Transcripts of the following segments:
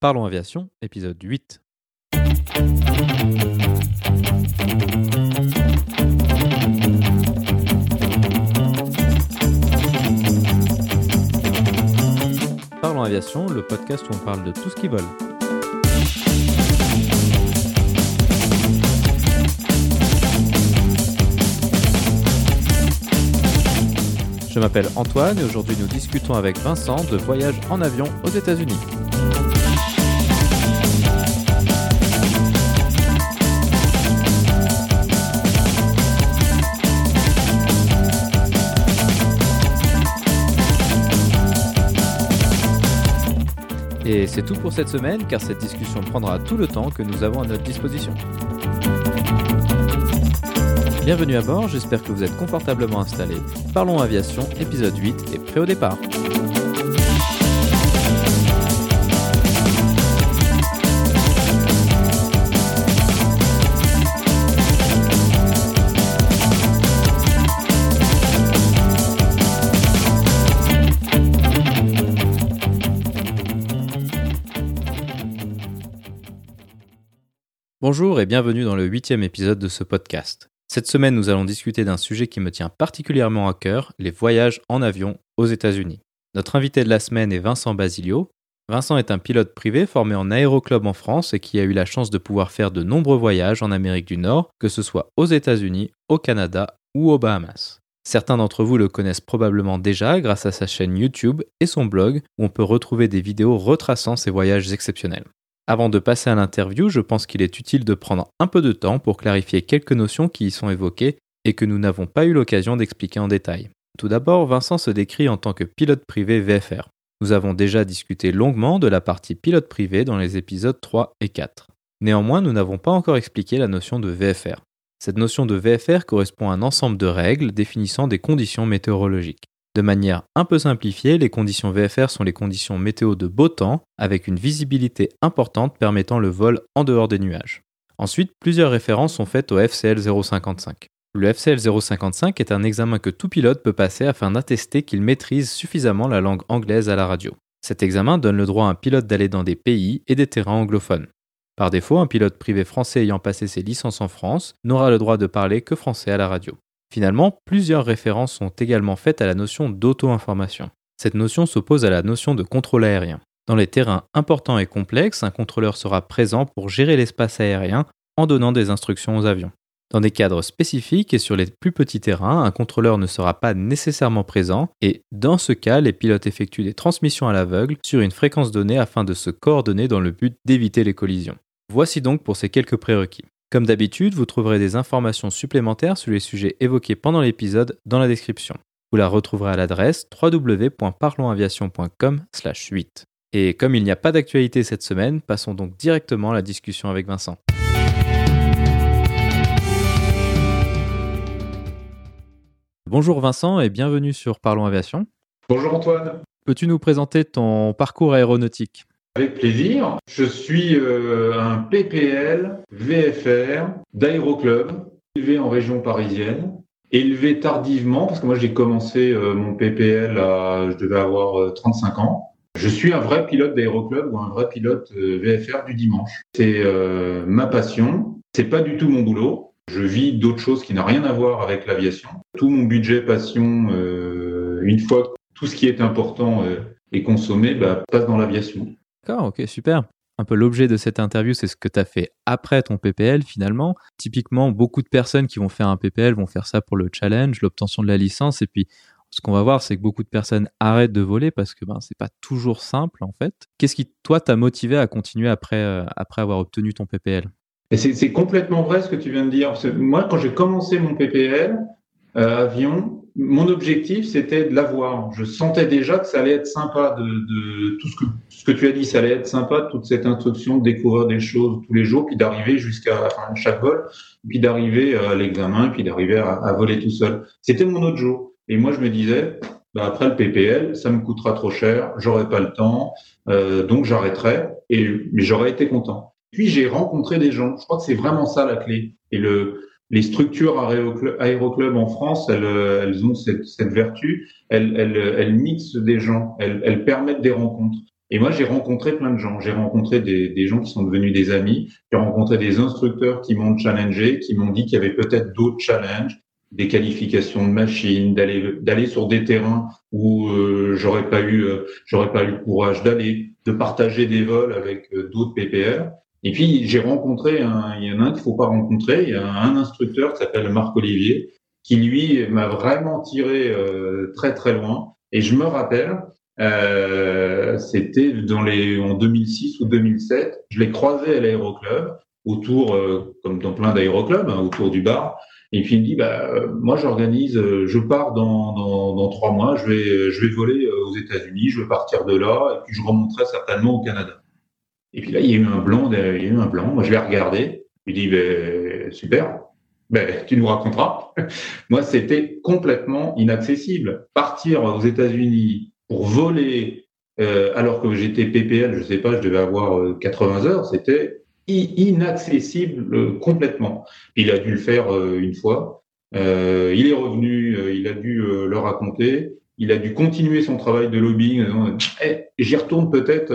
Parlons Aviation, épisode 8. Parlons Aviation, le podcast où on parle de tout ce qui vole. Je m'appelle Antoine et aujourd'hui nous discutons avec Vincent de voyage en avion aux États-Unis. Et c'est tout pour cette semaine car cette discussion prendra tout le temps que nous avons à notre disposition. Bienvenue à bord, j'espère que vous êtes confortablement installés. Parlons aviation, épisode 8 et prêt au départ. Bonjour et bienvenue dans le huitième épisode de ce podcast. Cette semaine, nous allons discuter d'un sujet qui me tient particulièrement à cœur, les voyages en avion aux États-Unis. Notre invité de la semaine est Vincent Basilio. Vincent est un pilote privé formé en aéroclub en France et qui a eu la chance de pouvoir faire de nombreux voyages en Amérique du Nord, que ce soit aux États-Unis, au Canada ou aux Bahamas. Certains d'entre vous le connaissent probablement déjà grâce à sa chaîne YouTube et son blog où on peut retrouver des vidéos retraçant ses voyages exceptionnels. Avant de passer à l'interview, je pense qu'il est utile de prendre un peu de temps pour clarifier quelques notions qui y sont évoquées et que nous n'avons pas eu l'occasion d'expliquer en détail. Tout d'abord, Vincent se décrit en tant que pilote privé VFR. Nous avons déjà discuté longuement de la partie pilote privé dans les épisodes 3 et 4. Néanmoins, nous n'avons pas encore expliqué la notion de VFR. Cette notion de VFR correspond à un ensemble de règles définissant des conditions météorologiques. De manière un peu simplifiée, les conditions VFR sont les conditions météo de beau temps, avec une visibilité importante permettant le vol en dehors des nuages. Ensuite, plusieurs références sont faites au FCL 055. Le FCL 055 est un examen que tout pilote peut passer afin d'attester qu'il maîtrise suffisamment la langue anglaise à la radio. Cet examen donne le droit à un pilote d'aller dans des pays et des terrains anglophones. Par défaut, un pilote privé français ayant passé ses licences en France n'aura le droit de parler que français à la radio. Finalement, plusieurs références sont également faites à la notion d'auto-information. Cette notion s'oppose à la notion de contrôle aérien. Dans les terrains importants et complexes, un contrôleur sera présent pour gérer l'espace aérien en donnant des instructions aux avions. Dans des cadres spécifiques et sur les plus petits terrains, un contrôleur ne sera pas nécessairement présent et dans ce cas, les pilotes effectuent des transmissions à l'aveugle sur une fréquence donnée afin de se coordonner dans le but d'éviter les collisions. Voici donc pour ces quelques prérequis. Comme d'habitude, vous trouverez des informations supplémentaires sur les sujets évoqués pendant l'épisode dans la description. Vous la retrouverez à l'adresse www.parlonsaviation.com/8. Et comme il n'y a pas d'actualité cette semaine, passons donc directement à la discussion avec Vincent. Bonjour Vincent et bienvenue sur Parlons Aviation. Bonjour Antoine. Peux-tu nous présenter ton parcours aéronautique? Avec plaisir. Je suis euh, un PPL VFR d'Aéroclub, élevé en région parisienne, élevé tardivement, parce que moi j'ai commencé euh, mon PPL à, je devais avoir 35 euh, ans. Je suis un vrai pilote d'aéroclub ou un vrai pilote VFR du dimanche. C'est ma passion. C'est pas du tout mon boulot. Je vis d'autres choses qui n'ont rien à voir avec l'aviation. Tout mon budget passion, une fois que tout ce qui est important est consommé, bah, passe dans l'aviation. D'accord, ok, super. Un peu l'objet de cette interview, c'est ce que tu as fait après ton PPL finalement. Typiquement, beaucoup de personnes qui vont faire un PPL vont faire ça pour le challenge, l'obtention de la licence. Et puis, ce qu'on va voir, c'est que beaucoup de personnes arrêtent de voler parce que ben, c'est pas toujours simple en fait. Qu'est-ce qui, toi, t'a motivé à continuer après, euh, après avoir obtenu ton PPL C'est complètement vrai ce que tu viens de dire. moi, quand j'ai commencé mon PPL, euh, avion, mon objectif, c'était de l'avoir. Je sentais déjà que ça allait être sympa de, de tout ce que, ce que tu as dit, ça allait être sympa toute cette instruction, de découvrir des choses tous les jours, puis d'arriver jusqu'à chaque vol, puis d'arriver à l'examen, puis d'arriver à, voler tout seul. C'était mon autre jour. Et moi, je me disais, bah après le PPL, ça me coûtera trop cher, j'aurai pas le temps, euh, donc j'arrêterai. Et mais j'aurais été content. Puis j'ai rencontré des gens. Je crois que c'est vraiment ça la clé. Et le les structures aéroclub en France, elles, euh, elles ont cette, cette vertu, elles, elles, elles, mixent des gens, elles, elles, permettent des rencontres. Et moi, j'ai rencontré plein de gens. J'ai rencontré des, des, gens qui sont devenus des amis. J'ai rencontré des instructeurs qui m'ont challengé, qui m'ont dit qu'il y avait peut-être d'autres challenges, des qualifications de machines, d'aller d'aller sur des terrains où euh, j'aurais pas eu euh, j'aurais pas eu le courage d'aller, de partager des vols avec euh, d'autres PPR. Et puis j'ai rencontré un, il y en a un qu'il faut pas rencontrer. Il y a un instructeur qui s'appelle Marc Olivier qui lui m'a vraiment tiré euh, très très loin. Et je me rappelle, euh, c'était dans les en 2006 ou 2007, je l'ai croisé à l'aéroclub autour, euh, comme dans plein d'aéroclubs, hein, autour du bar. Et puis il me dit, bah, moi j'organise, je pars dans, dans, dans, trois mois, je vais, je vais voler aux États-Unis, je vais partir de là, et puis je remonterai certainement au Canada. Et puis là, il y a eu un blanc, il y a eu un blanc. Moi, je vais regarder. Il dit, ben, super, ben, tu nous raconteras. Moi, c'était complètement inaccessible. Partir aux États-Unis pour voler, euh, alors que j'étais PPL, je sais pas, je devais avoir 80 euh, heures, c'était inaccessible complètement. Il a dû le faire euh, une fois. Il est revenu, il a dû le raconter. Il a dû continuer son travail de lobbying. Eh, j'y retourne peut-être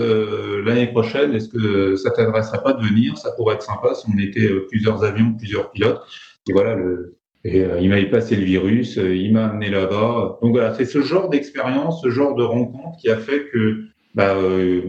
l'année prochaine. Est-ce que ça t'intéresserait pas de venir? Ça pourrait être sympa si on était plusieurs avions, plusieurs pilotes. Et voilà, le, et euh, il m'avait passé le virus, euh, il m'a amené là-bas. Donc voilà, c'est ce genre d'expérience, ce genre de rencontre qui a fait que bah, euh,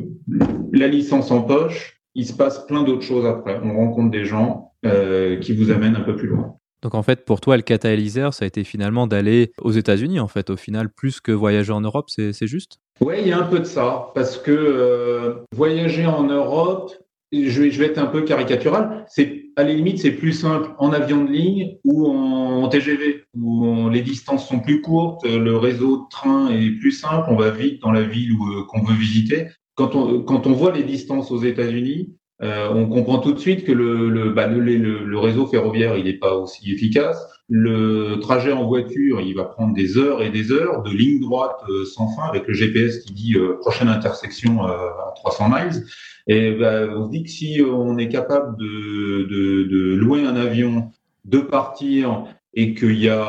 la licence en poche, il se passe plein d'autres choses après. On rencontre des gens euh, qui vous amènent un peu plus loin. Donc en fait, pour toi, le catalyseur, ça a été finalement d'aller aux États-Unis, en fait, au final, plus que voyager en Europe, c'est juste? Oui, il y a un peu de ça, parce que euh, voyager en Europe, je vais, être un peu caricatural, c'est à la limite, c'est plus simple en avion de ligne ou en TGV, où les distances sont plus courtes, le réseau de train est plus simple, on va vite dans la ville euh, qu'on veut visiter. Quand on, quand on voit les distances aux États-Unis, euh, on comprend tout de suite que le, le, bah, le, le réseau ferroviaire, il n'est pas aussi efficace. Le trajet en voiture, il va prendre des heures et des heures de ligne droite euh, sans fin avec le GPS qui dit euh, prochaine intersection à 300 miles. Et bah, on se dit que si on est capable de, de, de louer un avion, de partir et qu'il y a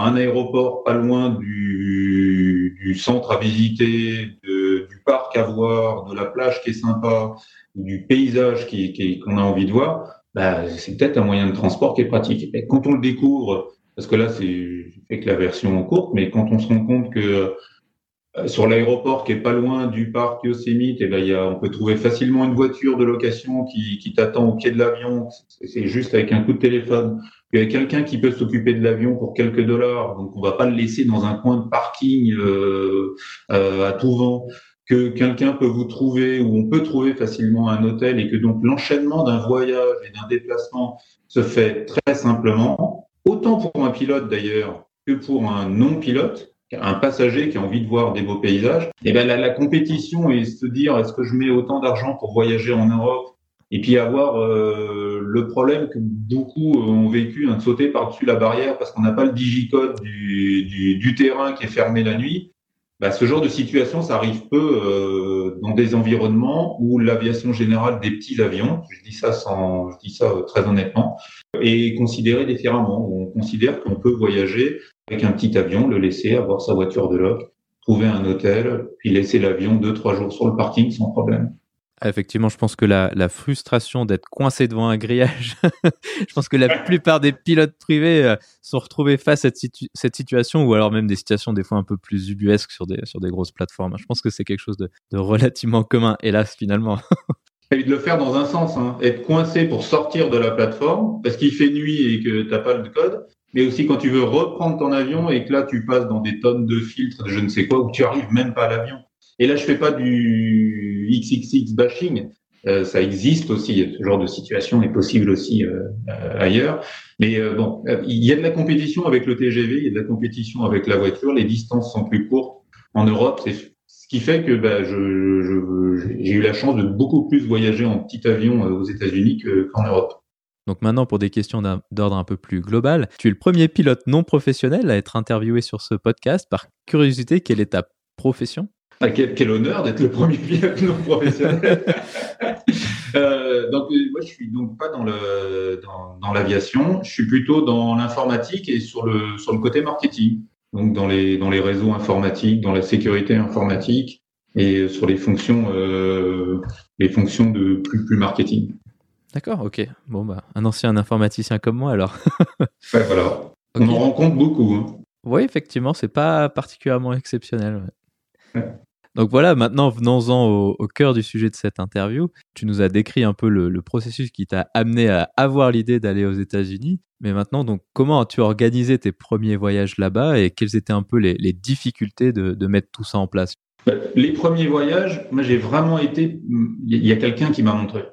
un aéroport pas loin du, du centre à visiter, de, à voir, de la plage qui est sympa, du paysage qu'on qui, qu'on a envie de voir, bah, c'est peut-être un moyen de transport qui est pratique. Quand on le découvre, parce que là, c'est fait que la version courte, mais quand on se rend compte que euh, sur l'aéroport qui est pas loin du parc Yosemite, et eh ben, y a, on peut trouver facilement une voiture de location qui, qui t'attend au pied de l'avion. C'est juste avec un coup de téléphone. Il y a quelqu'un qui peut s'occuper de l'avion pour quelques dollars, donc on va pas le laisser dans un coin de parking euh, euh, à tout vent que quelqu'un peut vous trouver ou on peut trouver facilement un hôtel et que donc l'enchaînement d'un voyage et d'un déplacement se fait très simplement, autant pour un pilote d'ailleurs que pour un non-pilote, un passager qui a envie de voir des beaux paysages, et eh ben la, la compétition et se dire est-ce que je mets autant d'argent pour voyager en Europe et puis avoir euh, le problème que beaucoup ont vécu hein, de sauter par-dessus la barrière parce qu'on n'a pas le digicode du, du, terrain qui est fermé la nuit bah, ce genre de situation, ça arrive peu euh, dans des environnements où l'aviation générale des petits avions, je dis ça sans, je dis ça euh, très honnêtement, est considérée différemment. On considère qu'on peut voyager avec un petit avion, le laisser, avoir sa voiture de loc, trouver un hôtel, puis laisser l'avion deux trois jours sur le parking sans problème. Effectivement, je pense que la, frustration d'être coincé devant un grillage, je pense que la plupart des pilotes privés euh, sont retrouvés face à cette, situation, ou alors même des situations des fois un peu plus ubuesques sur des, sur des grosses plateformes. Je pense que c'est quelque chose de, relativement commun, hélas, finalement. Et de le faire dans un sens, hein. être coincé pour sortir de la plateforme, parce qu'il fait nuit et que tu n'as pas le code, mais aussi quand tu veux reprendre ton avion et que là tu passes dans des tonnes de filtres, je ne sais quoi, où tu arrives même pas à l'avion. Et là, je fais pas du XXX bashing. Euh, ça existe aussi, ce genre de situation est possible aussi euh, euh ailleurs. Mais bon, il y a de la compétition avec le TGV, il y a de la compétition avec la voiture. Les distances sont plus courtes en Europe. C'est ce qui fait que bah, j'ai eu la chance de beaucoup plus voyager en petit avion aux États-Unis qu'en Europe. Donc maintenant, pour des questions d'ordre un peu plus global, tu es le premier pilote non professionnel à être interviewé sur ce podcast. Par curiosité, quelle est ta profession? Ah, quel, honneur d'être le premier pilote non professionnel. euh, donc moi je suis donc pas dans le dans, dans l'aviation, je suis plutôt dans l'informatique et sur le sur le côté marketing. Donc dans les dans les réseaux informatiques, dans la sécurité informatique, et sur les fonctions, les fonctions de plus, plus marketing. D'accord, ok. Bon, bah, un ancien informaticien comme moi alors. ouais, voilà. On en rencontre beaucoup. Hein. Oui, effectivement, c'est pas particulièrement exceptionnel. Donc voilà, maintenant venons-en au, cœur du sujet de cette interview. Tu nous as décrit un peu le, processus qui t'a amené à avoir l'idée d'aller aux États-Unis. Mais maintenant, donc, comment as-tu organisé tes premiers voyages là-bas et quelles étaient un peu les, difficultés de, mettre tout ça en place? Bah, Les premiers voyages, moi j'ai vraiment été. Il y a quelqu'un qui m'a montré.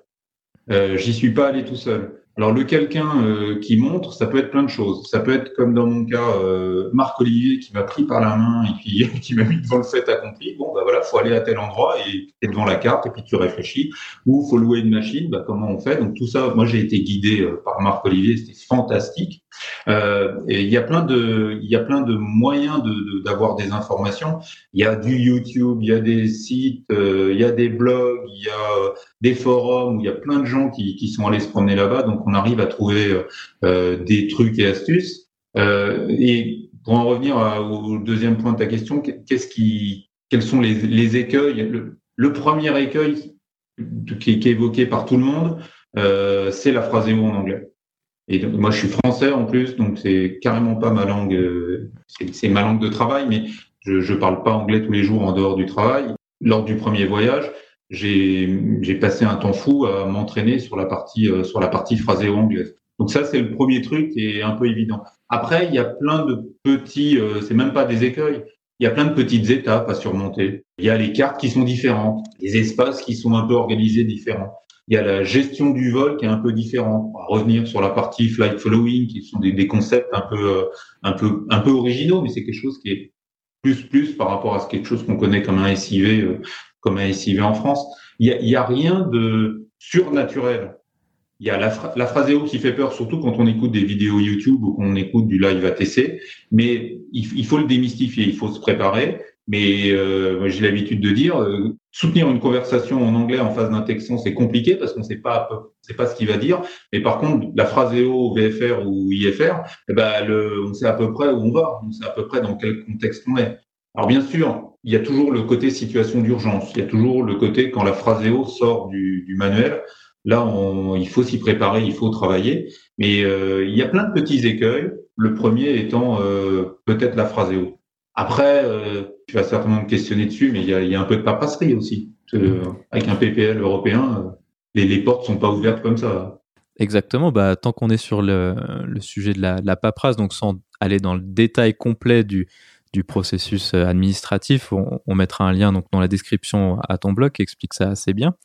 Euh, J'y suis pas allé tout seul. Alors le quelqu'un euh, qui montre, ça peut être plein de choses. Ça peut être comme dans mon cas, euh, Marc Olivier qui m'a pris par la main et qui, qui m'a mis devant le fait accompli. Bon bah voilà, faut aller à tel endroit et tu es devant la carte et puis tu réfléchis. Ou faut louer une machine, bah comment on fait? Donc tout ça, moi j'ai été guidé euh, par Marc Olivier, c'était fantastique. Euh, et il y a plein de, il y a plein de moyens de d'avoir des informations. Il y a du YouTube, il y a des sites, euh, il y a des blogs, il y a des forums, il y a plein de gens qui, qui sont allés se promener là-bas. Donc on arrive à trouver euh, des trucs et astuces. et pour en revenir au deuxième point de ta question, quels sont les, écueils? Le, premier écueil qui, est évoqué par tout le monde, c'est la phrase en anglais. Et moi, je suis français en plus, donc c'est carrément pas ma langue, euh, c'est ma langue de travail, mais je, je parle pas anglais tous les jours en dehors du travail. Lors du premier voyage, j'ai passé un temps fou à m'entraîner sur la partie euh, sur la partie phrasée anglaise. Donc ça, c'est le premier truc est un peu évident. Après, il y a plein de petits, euh, c'est même pas des écueils. Il y a plein de petites étapes à surmonter. Il y a les cartes qui sont différentes, les espaces qui sont un peu organisés différents. Il y a la gestion du vol qui est un peu différente. On va revenir sur la partie flight following, qui sont des, concepts un peu, euh, un peu, un peu originaux, mais c'est quelque chose qui est plus plus par rapport à quelque chose qu'on connaît comme un SIV, euh, comme un SIV en France. Il y a, a rien de surnaturel. Il y a la, la phraséo qui fait peur, surtout quand on écoute des vidéos YouTube ou qu'on écoute du live ATC. Mais il, faut le démystifier, il faut se préparer. Mais euh, j'ai l'habitude de dire, euh, soutenir une conversation en anglais en face d'un texan, c'est compliqué parce qu'on ne sait pas, pas ce qu'il va dire. Mais par contre, la phrase EO, VFR ou IFR, eh ben, le, on sait à peu près où on va, on sait à peu près dans quel contexte on est. Alors bien sûr, il y a toujours le côté situation d'urgence. Il y a toujours le côté quand la phrase EO sort du, du manuel. Là, on, il faut s'y préparer, il faut travailler. Mais euh, il y a plein de petits écueils. Le premier étant euh, peut-être la phrase EO. Après, euh, tu vas certainement me questionner dessus, mais il y a, un peu de paperasserie aussi. Euh, avec un PPL européen, les, les portes sont pas ouvertes comme ça. Exactement. Bah, tant qu'on est sur le, sujet de la, paperasse, donc sans aller dans le détail complet du, du processus administratif, on, mettra un lien dans la description à ton blog qui explique ça assez bien.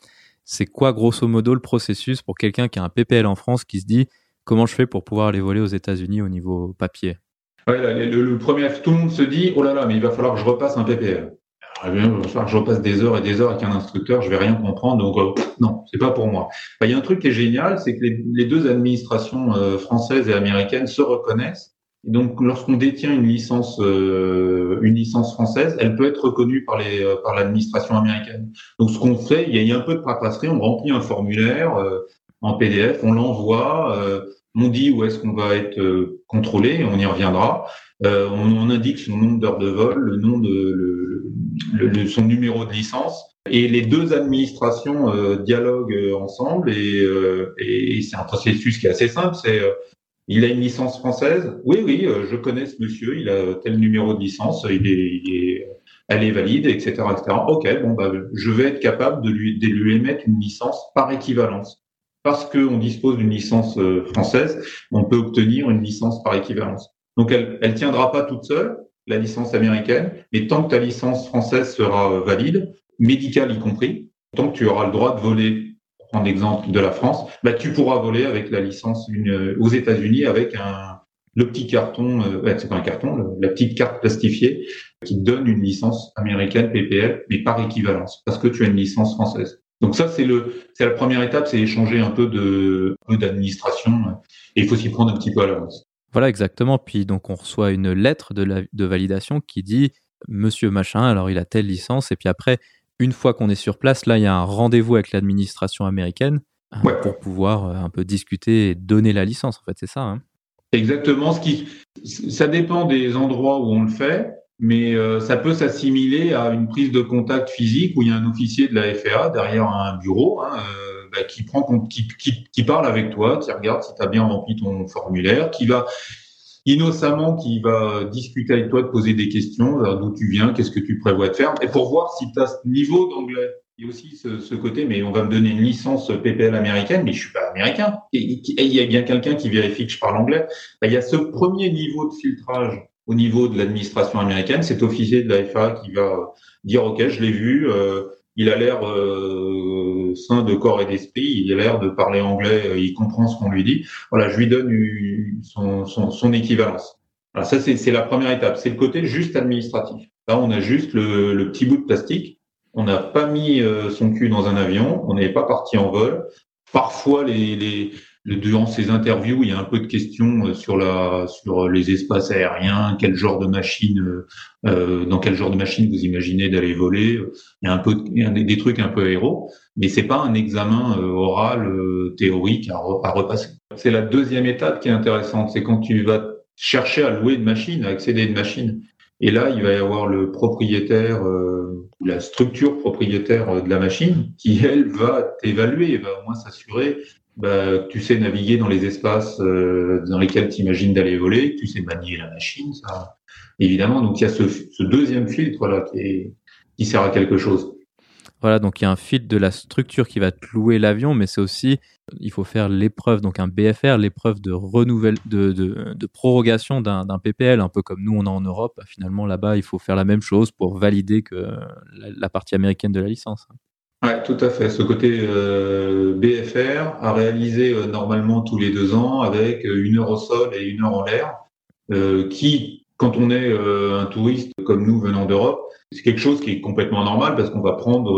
C'est quoi grosso modo le processus pour quelqu'un qui a un PPL en France qui se dit comment je fais pour pouvoir aller voler aux États-Unis au niveau papier? Le, premier, tout le monde se dit, oh là là, mais il va falloir que je repasse un PPL. Il va falloir que je repasse des heures et des heures avec un instructeur, je vais rien comprendre, donc euh, non, c'est pas pour moi. il y a un truc qui est génial, c'est que les, deux administrations euh, françaises et américaines se reconnaissent. Donc, lorsqu'on détient une licence, euh, une licence française, elle peut être reconnue par les par l'administration américaine. Donc, ce qu'on fait, il y, a, un peu de papasserie, on remplit un formulaire en PDF, on l'envoie on dit où est-ce qu'on va être euh, contrôlé, on y reviendra. Euh, on, indique son nombre d'heures de vol, le nom de le, son numéro de licence, et les deux administrations euh, dialoguent ensemble. Et, et c'est un processus qui est assez simple. C'est il a une licence française? Oui, oui, je connais ce monsieur. Il a tel numéro de licence. Il est, il est elle est valide, etc., etc. Ok, bon, bah, je vais être capable de lui, de lui émettre une licence par équivalence parce qu'on dispose d'une licence euh, française, on peut obtenir une licence par équivalence. Donc elle ne tiendra pas toute seule, la licence américaine, mais tant que ta licence française sera euh, valide, médicale y compris, tant que tu auras le droit de voler, l'exemple de la France, bah, tu pourras voler avec la licence euh, aux États-Unis avec un, le petit carton, euh, c'est pas un carton, la petite carte plastifiée qui donne une licence américaine PPL, mais par équivalence, parce que tu as une licence française. Donc ça, c'est le, c'est la première étape, c'est échanger un peu de, d'administration. Et il faut s'y prendre un petit peu à l'avance. Voilà, exactement. Puis donc on reçoit une lettre de, de validation qui dit Monsieur machin, alors il a telle licence. Et puis après, une fois qu'on est sur place, là, il y a un rendez-vous avec l'administration américaine hein, pour pouvoir euh, un peu discuter et donner la licence. En fait, c'est ça. Hein. Exactement. Ce qui, ça dépend des endroits où on le fait. mais euh, ça peut s'assimiler à une prise de contact physique où il y a un officier de la FAA derrière un bureau hein, euh, bah, qui prend qui, qui, qui, parle avec toi, qui regarde si tu as bien rempli ton formulaire, qui va innocemment qui va discuter avec toi, te poser des questions, d'où tu viens, qu'est-ce que tu prévois de faire, et pour voir si tu as ce niveau d'anglais. Il y a aussi ce, ce, côté, mais on va me donner une licence PPL américaine, mais je suis pas américain. Et, il y a bien quelqu'un qui vérifie que je parle anglais. Ben, il y a ce premier niveau de filtrage au niveau de l'administration américaine, cet officier de la FA qui va dire OK, je l'ai vu, euh, il a l'air euh, sain de corps et d'esprit, il a l'air de parler anglais, euh, il comprend ce qu'on lui dit. Voilà, je lui donne son, équivalence. Alors ça, c'est la première étape. C'est le côté juste administratif. Là, on a juste le, petit bout de plastique. On n'a pas mis euh, son cul dans un avion. On n'est pas parti en vol. Parfois, les, les, durant ces interviews, il y a un peu de questions euh, sur la sur les espaces aériens, quel genre de machine, euh, dans quel genre de machine vous imaginez d'aller voler. Il y a un peu des, trucs un peu héros, mais c'est pas un examen oral théorique à, repasser. C'est la deuxième étape qui est intéressante, c'est quand tu vas chercher à louer une machine, à accéder à une machine. Et là, il va y avoir le propriétaire ou la structure propriétaire de la machine qui, elle, va t'évaluer, va au moins s'assurer bah, tu sais naviguer dans les espaces euh, dans lesquels tu imagines d'aller voler, tu sais manier la machine, ça. Évidemment, donc il y a ce, deuxième filtre là qui sert à quelque chose. Voilà, donc il y a un filtre de la structure qui va te louer l'avion, mais c'est aussi, il faut faire l'épreuve, donc un BFR, l'épreuve de, renouvelle, de, de, de prorogation d'un PPL, un peu comme nous on a en Europe. Finalement, là-bas, il faut faire la même chose pour valider que la, la partie américaine de la licence. Oui, tout à fait. Ce côté euh, BFR à réaliser euh, normalement tous les deux ans avec euh, une heure au sol et une heure en l'air, qui, quand on est un touriste comme nous venant d'Europe, c'est quelque chose qui est complètement normal parce qu'on va prendre,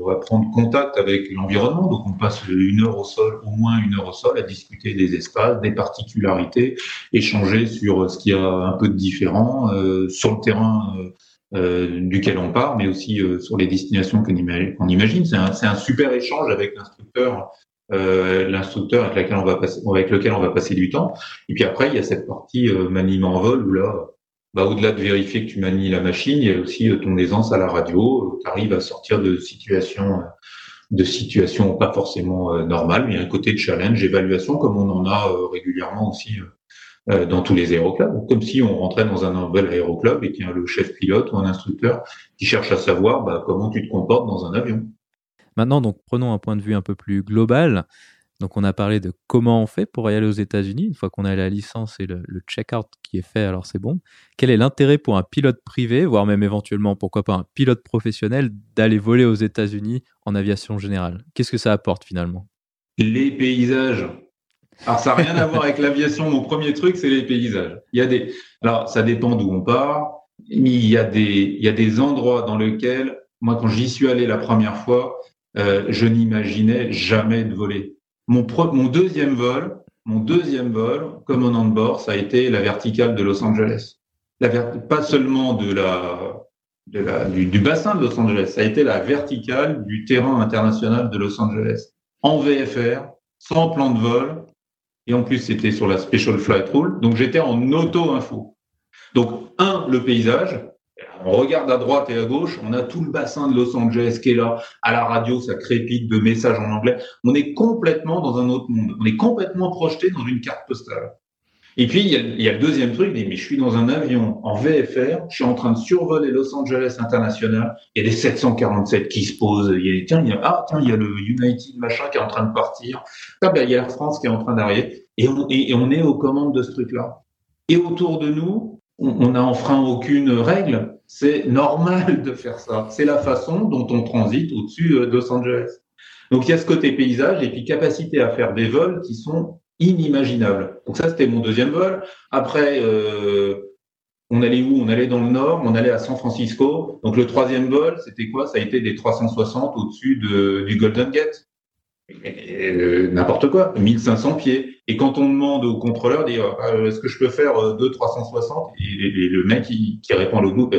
on va prendre contact avec l'environnement. Donc on passe une heure au sol, au moins une heure au sol, à discuter des espaces, des particularités, échanger sur ce qu'il y a un peu de différent sur le terrain euh, duquel on part, mais aussi euh, sur les destinations qu'on imagine. C'est un, super échange avec l'instructeur, euh, l'instructeur avec, lequel on va passer, avec lequel on va passer du temps. Et puis après, il y a cette partie euh, maniement en vol où là, bah, au-delà de vérifier que tu manies la machine, il y a aussi ton aisance à la radio. Tu arrives à sortir de situations de situations pas forcément normales, mais il y a un côté de challenge, évaluation, comme on en a régulièrement aussi euh, dans tous les aéroclubs, comme si on rentrait dans un nouvel aéroclub et qu'il y a le chef pilote ou un instructeur qui cherche à savoir bah, comment tu te comportes dans un avion. Maintenant, donc prenons un point de vue un peu plus global. Donc, on a parlé de comment on fait pour aller aux États-Unis. Une fois qu'on a la licence et le, le check-out qui est fait, alors c'est bon. Quel est l'intérêt pour un pilote privé, voire même éventuellement, pourquoi pas un pilote professionnel, d'aller voler aux États-Unis en aviation générale? Qu'est-ce que ça apporte finalement? Les paysages. Alors, ça n'a rien à voir avec l'aviation. Mon premier truc, c'est les paysages. Il y a des, alors, ça dépend d'où on part, mais il y a des, il y a des endroits dans lesquels, moi, quand j'y suis allé la première fois, euh, je n'imaginais jamais de voler. Mon, deuxième vol, mon deuxième vol, commandant de bord, ça a été la verticale de Los Angeles. Pas seulement de la du, du, bassin de Los Angeles, ça a été la verticale du terrain international de Los Angeles. En VFR, sans plan de vol, et en plus c'était sur la Special Flight Rule. Donc j'étais en auto-info. Donc un, le paysage. On regarde à droite et à gauche, on a tout le bassin de Los Angeles qui est là. À la radio, ça crépite de messages en anglais. On est complètement dans un autre monde. On est complètement projeté dans une carte postale. Et puis, il y, a, le deuxième truc, mais je suis dans un avion en VFR, je suis en train de survoler Los Angeles International, il y a des 747 qui se posent, il y a, tiens, y a, ah, tiens, il y a le United machin qui est en train de partir, ah, ben, il y a Air France qui est en train d'arriver, et, on est aux commandes de ce truc-là. Et autour de nous, on n'a enfreint aucune règle, c'est normal de faire ça. C'est la façon dont on transite au-dessus de Los Angeles. Donc il y a ce côté paysage et puis capacité à faire des vols qui sont inimaginable. Donc ça, c'était mon deuxième vol. Après, euh, on allait où? On allait dans le nord, on allait à San Francisco. Donc le troisième vol, c'était quoi? Ça a été des 360 au-dessus de, du Golden Gate. Euh, n'importe quoi, 1500 pieds. Et quand on demande au contrôleur, euh, est-ce que je peux faire 2 360 et, le mec qui, répond à l'autre bout,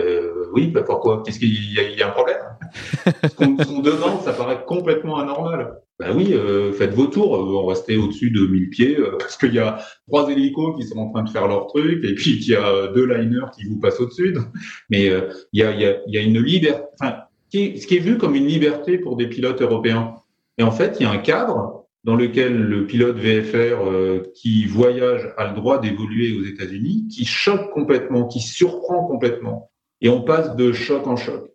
oui, bah pourquoi? Qu'est-ce qu'il y, y, a un problème? Ce qu'on demande, ça paraît complètement anormal. Ben oui, euh, faites vos tours, euh, on restait au-dessus de 1000 pieds, euh, parce qu'il y a trois hélicos qui sont en train de faire leur truc, et puis il y a deux liners qui vous passent au-dessus. Mais il, y a, y, a, y a une liberté, enfin, ce qui est vu comme une liberté pour des pilotes européens. Et en fait, il y a un cadre dans lequel le pilote VFR qui voyage a le droit d'évoluer aux États-Unis, qui choque complètement, qui surprend complètement. Et on passe de choc en choc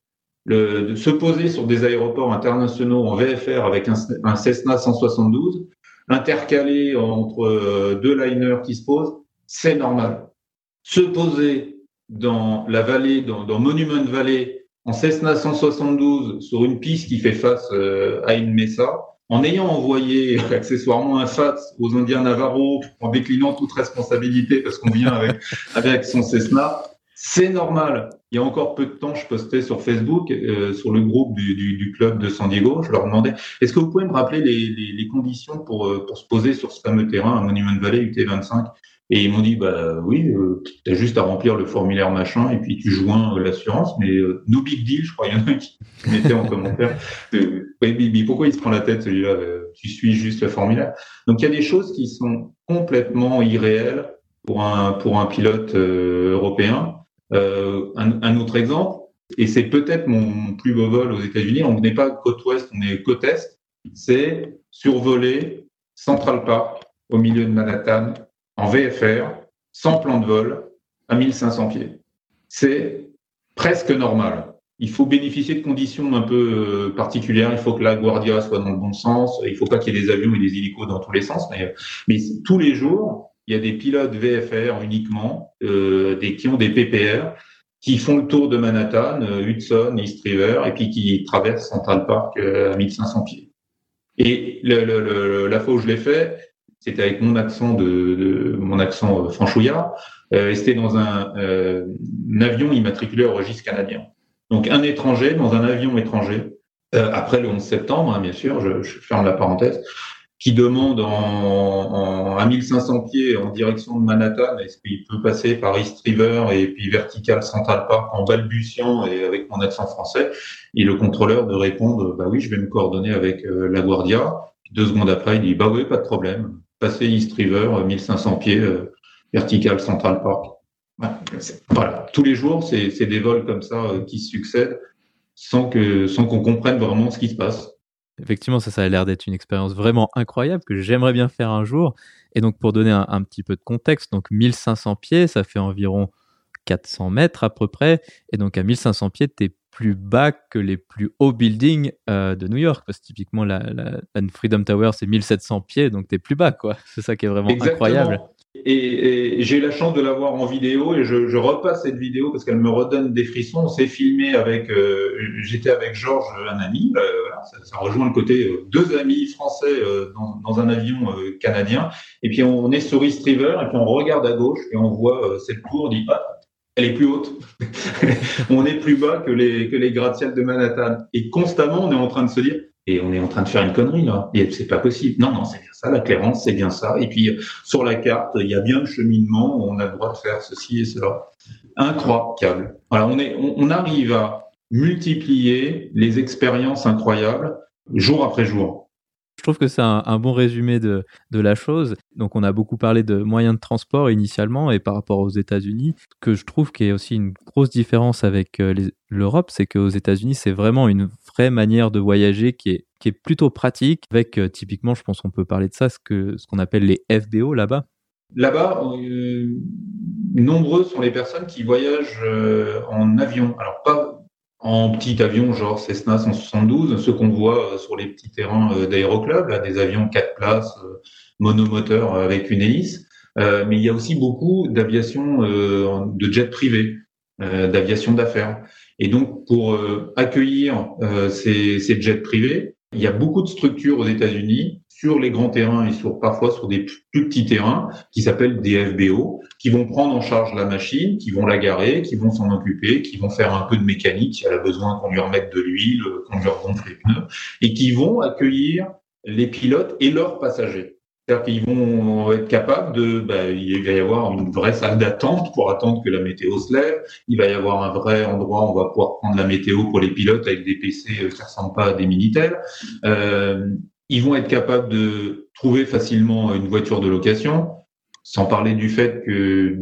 le, de se poser sur des aéroports internationaux en VFR avec un, un Cessna 172, intercalé entre euh, deux liners qui se posent, c'est normal. Se poser dans la vallée, dans, dans Monument Valley, en Cessna 172 sur une piste qui fait face euh, à une Mesa, en ayant envoyé accessoirement un fax aux Indiens Navarro, en déclinant toute responsabilité parce qu'on vient avec, son Cessna, c'est normal. Il y a encore peu de temps, je postais sur Facebook, euh, sur le groupe du, club de San Diego, je leur demandais, est-ce que vous pouvez me rappeler les, conditions pour, euh, pour se poser sur ce fameux terrain à Monument Valley UT25 Et ils m'ont dit, bah oui, euh, tu as juste à remplir le formulaire machin et puis tu joins euh, l'assurance, mais no big deal, je crois, il y en a qui mettaient en commentaire. oui, pourquoi il se prend la tête celui-là Tu suis juste le formulaire? Donc il y a des choses qui sont complètement irréelles pour un, pour un pilote européen euh, un, un, autre exemple, et c'est peut-être mon plus beau vol aux États-Unis, on n'est pas côte ouest, on est côte est, c'est survoler Central Park au milieu de Manhattan en VFR, sans plan de vol, à 1500 pieds. C'est presque normal. Il faut bénéficier de conditions un peu euh, particulières. Il faut que la Guardia soit dans le bon sens. Il faut pas qu'il y ait des avions et des hélicos dans tous les sens. Mais, tous les jours, il y a des pilotes VFR uniquement, euh, des, qui ont des PPR, qui font le tour de Manhattan, euh, Hudson, East River, et puis qui traversent Central Park euh, à 1500 pieds. Et le, le, la fois où je l'ai fait, c'était avec mon accent de, de mon accent euh, franchouillard, euh, et c'était dans un, un, avion immatriculé au registre canadien. Donc un étranger dans un avion étranger, après le 11 septembre, hein, bien sûr, je, je ferme la parenthèse, qui demande en, en, à 1500 pieds en direction de Manhattan, est-ce qu'il peut passer par East River et puis vertical Central Park en balbutiant et avec mon accent français, et le contrôleur de répondre, bah oui, je vais me coordonner avec euh, la Guardia. Deux secondes après, il dit, bah oui, pas de problème, passez East River, 1500 pieds, euh, vertical Central Park. Voilà, tous les jours, c'est des vols comme ça euh, qui succèdent sans que sans qu'on comprenne vraiment ce qui se passe. Effectivement, ça, a l'air d'être une expérience vraiment incroyable que j'aimerais bien faire un jour. Et donc, pour donner un, un, petit peu de contexte, donc 1500 pieds, ça fait environ 400 mètres à peu près. Et donc, à 1500 pieds, tu es plus bas que les plus hauts buildings euh, de New York. Parce que typiquement, la, la, la Freedom Tower, c'est 1700 pieds, donc tu es plus bas, quoi. C'est ça qui est vraiment Exactement. incroyable. Et, et j'ai eu la chance de la voir en vidéo et je, je repasse cette vidéo parce qu'elle me redonne des frissons. On s'est filmé avec, euh, j'étais avec Georges, un ami. Euh, voilà, ça, ça, rejoint le côté euh, deux amis français dans, dans, un avion canadien. Et puis on est sur East River et puis on regarde à gauche et on voit cette tour. On dit ah, elle est plus haute. on est plus bas que les gratte-ciels de Manhattan. Et constamment on est en train de se dire et on est en train de faire une connerie là. Et c'est pas possible. Non, non, c'est bien ça. La clairance, c'est bien ça. Et puis sur la carte, il y a bien le cheminement. On a le droit de faire ceci et cela. Incroyable. Voilà, on est, on arrive à multiplier les expériences incroyables jour après jour. Trouve que c'est un, bon résumé de, la chose. Donc, on a beaucoup parlé de moyens de transport initialement et par rapport aux États-Unis, que je trouve qu'il y a aussi une grosse différence avec euh, l'Europe, c'est qu'aux États-Unis, c'est vraiment une vraie manière de voyager qui est, plutôt pratique. Avec euh, typiquement, je pense qu'on peut parler de ça, ce qu'on ce qu'on appelle les FBO là-bas. Là-bas, euh, nombreux sont les personnes qui voyagent euh, en avion. Alors, pas en petit avion genre Cessna 172, ceux qu'on voit euh, sur les petits terrains euh, d'aéroclub, là, des avions quatre places, euh, monomoteurs avec une hélice. mais il y a aussi beaucoup d'aviation de jets privés, d'aviation d'affaires. Et donc, pour accueillir ces, ces jets privés, il y a beaucoup de structures aux États-Unis sur les grands terrains et sur parfois sur des plus petits terrains qui s'appellent des FBO, qui vont prendre en charge la machine, qui vont la garer, qui vont s'en occuper, qui vont faire un peu de mécanique si elle a besoin qu'on lui remette de l'huile, qu'on lui regonfle les pneus, et qui vont accueillir les pilotes et leurs passagers. C'est-à-dire qu'ils vont être capables de, ben, il va y avoir une vraie salle d'attente pour attendre que la météo se lève. Il va y avoir un vrai endroit où on va pouvoir prendre la météo pour les pilotes avec des PC euh, qui ressemblent pas à des Minitel. Euh, ils vont être capables de trouver facilement une voiture de location, sans parler du fait que,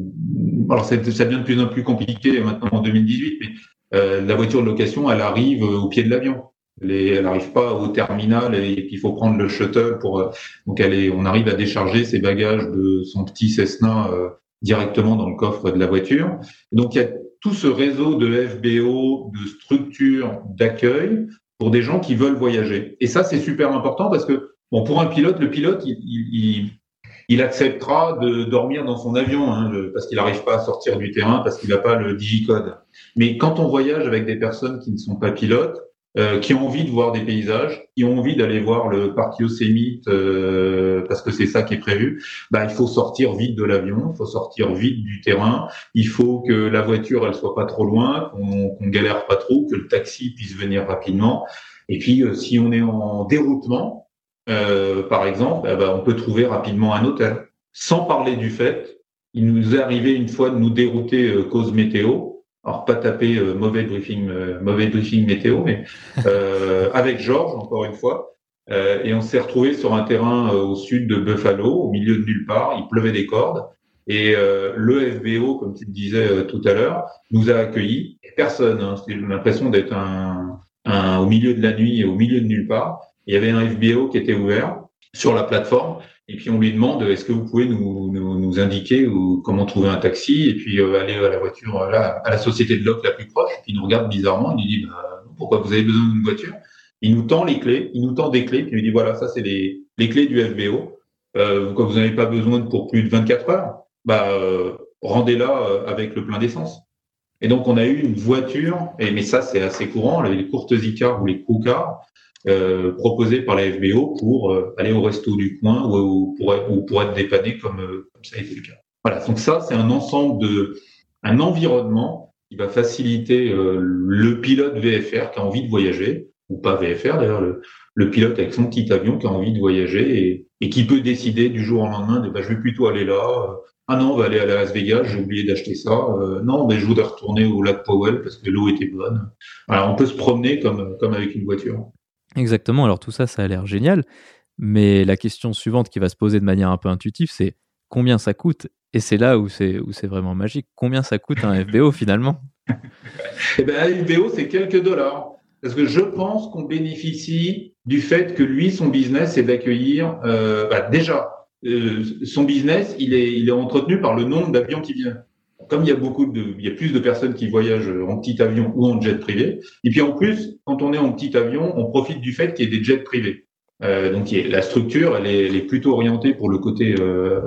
alors ça devient de plus en plus compliqué maintenant en 2018, mais euh, la voiture de location, elle arrive au pied de l'avion. Elle n'arrive pas au terminal et il faut prendre le shuttle pour. Euh, donc elle est, on arrive à décharger ses bagages de son petit Cessna euh, directement dans le coffre de la voiture. Donc il y a tout ce réseau de FBO, de structures d'accueil pour des gens qui veulent voyager. Et ça, c'est super important parce que, bon, pour un pilote, le pilote, il, il, il acceptera de dormir dans son avion hein, parce qu'il n'arrive pas à sortir du terrain, parce qu'il n'a pas le digicode. Mais quand on voyage avec des personnes qui ne sont pas pilotes, euh, qui ont envie de voir des paysages, qui ont envie d'aller voir le parc Yosemite euh, parce que c'est ça qui est prévu, bah, il faut sortir vite de l'avion, il faut sortir vite du terrain, il faut que la voiture elle soit pas trop loin, qu'on qu galère pas trop, que le taxi puisse venir rapidement. Et puis euh, si on est en déroutement, euh, par exemple, eh ben, on peut trouver rapidement un hôtel. Sans parler du fait, il nous est arrivé une fois de nous dérouter cause météo alors pas taper euh, mauvais briefing, euh, mauvais briefing météo, mais euh, avec Georges encore une fois. et on s'est retrouvé sur un terrain au sud de Buffalo, au milieu de nulle part. Il pleuvait des cordes. Et le FBO, comme tu le disais tout à l'heure, nous a accueillis. personne. Hein, C'était l'impression d'être un, un, au milieu de la nuit, au milieu de nulle part. Il y avait un FBO qui était ouvert sur la plateforme et puis on lui demande est-ce que vous pouvez nous, indiquer ou comment trouver un taxi? Et puis euh, aller à la voiture euh, là, à la société de loc la plus proche. Puis il nous regarde bizarrement, il nous dit bah, pourquoi vous avez besoin d'une voiture? Il nous tend les clés, il nous tend des clés, puis il nous dit voilà ça c'est les, les clés du FBO. Euh, quand vous n'avez pas besoin pour plus de 24 heures, bah rendez-la avec le plein d'essence. Et donc on a eu une voiture, et mais ça c'est assez courant, les courtes icars ou les co-cars, euh, proposé par la FBO pour euh, aller au resto du coin ou, pour, ou pour être dépanné comme, euh, comme ça a été le cas. Voilà, donc ça c'est un ensemble de un environnement qui va faciliter le pilote VFR qui a envie de voyager ou pas VFR d'ailleurs le, pilote avec son petit avion qui a envie de voyager et, qui peut décider du jour au lendemain de bah, je vais plutôt aller là ah non on va aller à Las Vegas j'ai oublié d'acheter ça non mais je voudrais retourner au lac Powell parce que l'eau était bonne. Voilà on peut se promener comme avec une voiture Exactement, alors tout ça, ça a l'air génial, mais la question suivante qui va se poser de manière un peu intuitive, c'est combien ça coûte Et c'est là où c'est, où c'est vraiment magique. Combien ça coûte un FBO finalement? Eh bien, un FBO, c'est quelques dollars. Parce que je pense qu'on bénéficie du fait que lui, son business, c'est d'accueillir, euh, bah, déjà, euh, son business, il est, il est entretenu par le nombre d'avions qui viennent comme il y a beaucoup de, il y a plus de personnes qui voyagent en petit avion ou en jet privé. Et puis en plus, quand on est en petit avion, on profite du fait qu'il y ait des jets privés. Euh, donc la structure, elle est, elle est, plutôt orientée pour le côté euh,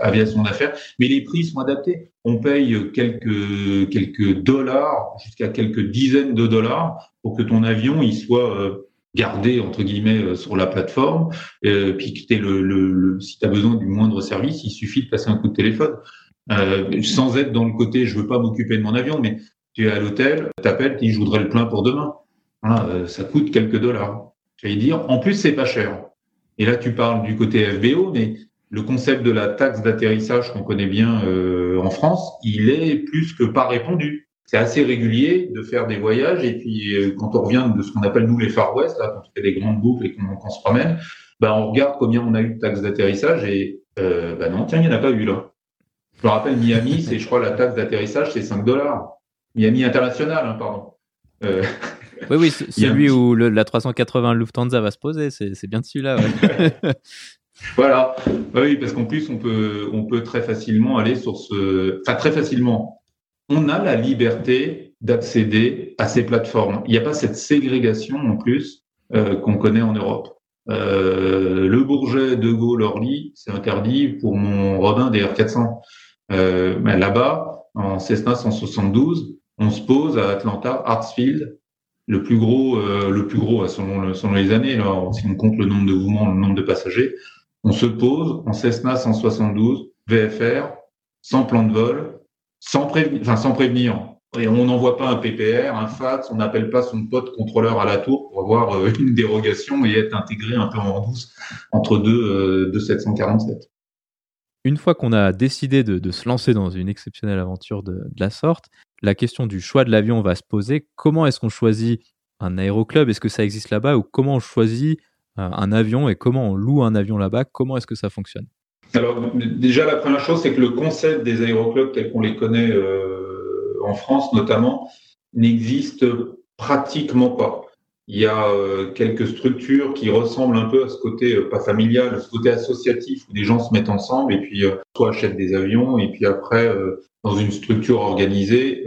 aviation d'affaires, mais les prix sont adaptés. On paye quelques quelques dollars jusqu'à quelques dizaines de dollars pour que ton avion il soit euh, gardé entre guillemets euh, sur la plateforme. Euh, puis que le, le, le, si tu as besoin du moindre service, il suffit de passer un coup de téléphone. Euh, sans être dans le côté je veux pas m'occuper de mon avion, mais tu es à l'hôtel, t'appelles, tu dis je voudrais le plein pour demain. Voilà, euh, ça coûte quelques dollars. J'allais dire, en plus c'est pas cher. Et là tu parles du côté FBO, mais le concept de la taxe d'atterrissage qu'on connaît bien euh, en France, il est plus que pas répondu. C'est assez régulier de faire des voyages et puis euh, quand on revient de ce qu'on appelle nous les Far West, là, quand on fait des grandes boucles et qu'on se promène, ben on regarde combien on a eu de taxes d'atterrissage et ben non, tiens, il n'y en a pas eu là. Je me rappelle, Miami, c'est, je crois, la taxe d'atterrissage, c'est 5 dollars. Miami international, hein, pardon. Euh... Oui, oui, celui où le, la 380 Lufthansa va se poser, c'est, bien. Ouais. voilà. Bah oui, parce qu'en plus, on peut, on peut très facilement aller sur ce. Enfin, très facilement. On a la liberté d'accéder à ces plateformes. Il n'y a pas cette ségrégation en plus euh, qu'on connaît en Europe. Euh, le Bourget, De Gaulle, Orly, c'est interdit pour mon Robin des R400. Euh, ben là-bas, en Cessna 172, on se pose à Atlanta, Hartsfield, le plus gros, euh, le plus gros selon, selon les années, là, si on compte le nombre de mouvements, le nombre de passagers, on se pose en Cessna 172, VFR, sans plan de vol, sans, prévenir, enfin, sans prévenir. Et on n'envoie pas un PPR, un fax, on n'appelle pas son pote contrôleur à la tour pour avoir euh, une dérogation et être intégré un peu en douce en entre deux, deux 747. Une fois qu'on a décidé de, se lancer dans une exceptionnelle aventure de, la sorte, la question du choix de l'avion va se poser. Comment est-ce qu'on choisit un aéroclub? Est-ce que ça existe là-bas Ou comment on choisit euh, un avion et comment on loue un avion là-bas? Comment est-ce que ça fonctionne? Alors déjà, la première chose, c'est que le concept des aéroclubs tels qu'on les connaît euh, en France notamment n'existe pratiquement pas. Il y a euh, quelques structures qui ressemblent un peu à ce côté euh, pas familial, à ce côté associatif où des gens se mettent ensemble et puis euh, soit achètent des avions et puis après dans une structure organisée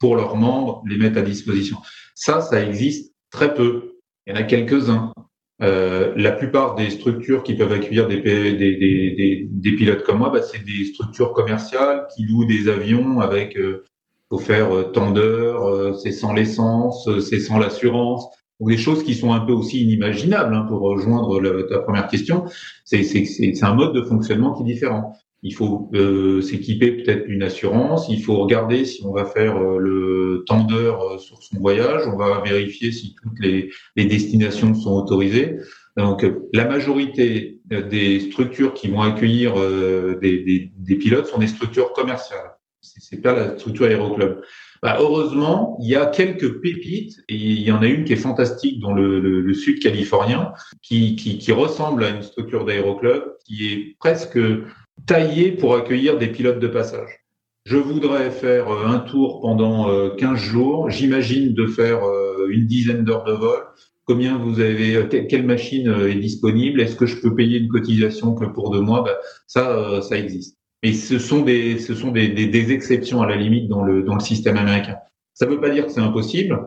pour leurs membres les mettent à disposition. Ça, ça existe très peu. Il y en a quelques-uns. la plupart des structures qui peuvent accueillir des, des, des, des pilotes comme moi, bah, c'est des structures commerciales qui louent des avions avec faut faire tant d'heures, c'est sans l'essence, c'est sans l'assurance ou des choses qui sont un peu aussi inimaginables hein, pour rejoindre ta première question. C'est un mode de fonctionnement qui est différent. Il faut euh, s'équiper peut-être d'une assurance. Il faut regarder si on va faire euh, le temps d'heure euh, sur son voyage. On va vérifier si toutes les, les destinations sont autorisées. Donc, la majorité des structures qui vont accueillir des, des, des pilotes sont des structures commerciales. C'est pas la structure aéroclub. Bah, heureusement, il y a quelques pépites, et il y en a une qui est fantastique dans le, le, sud californien, qui, qui, qui, ressemble à une structure d'aéroclub, qui est presque taillée pour accueillir des pilotes de passage. Je voudrais faire euh, un tour pendant 15 euh, jours, j'imagine de faire euh, une dizaine d'heures de vol. Combien vous avez, quelle machine est disponible? Est-ce que je peux payer une cotisation que pour deux mois? Bah, Ça, ça existe. Mais ce sont des, ce sont des, des, exceptions à la limite dans le, dans le système américain. Ça ne veut pas dire que c'est impossible.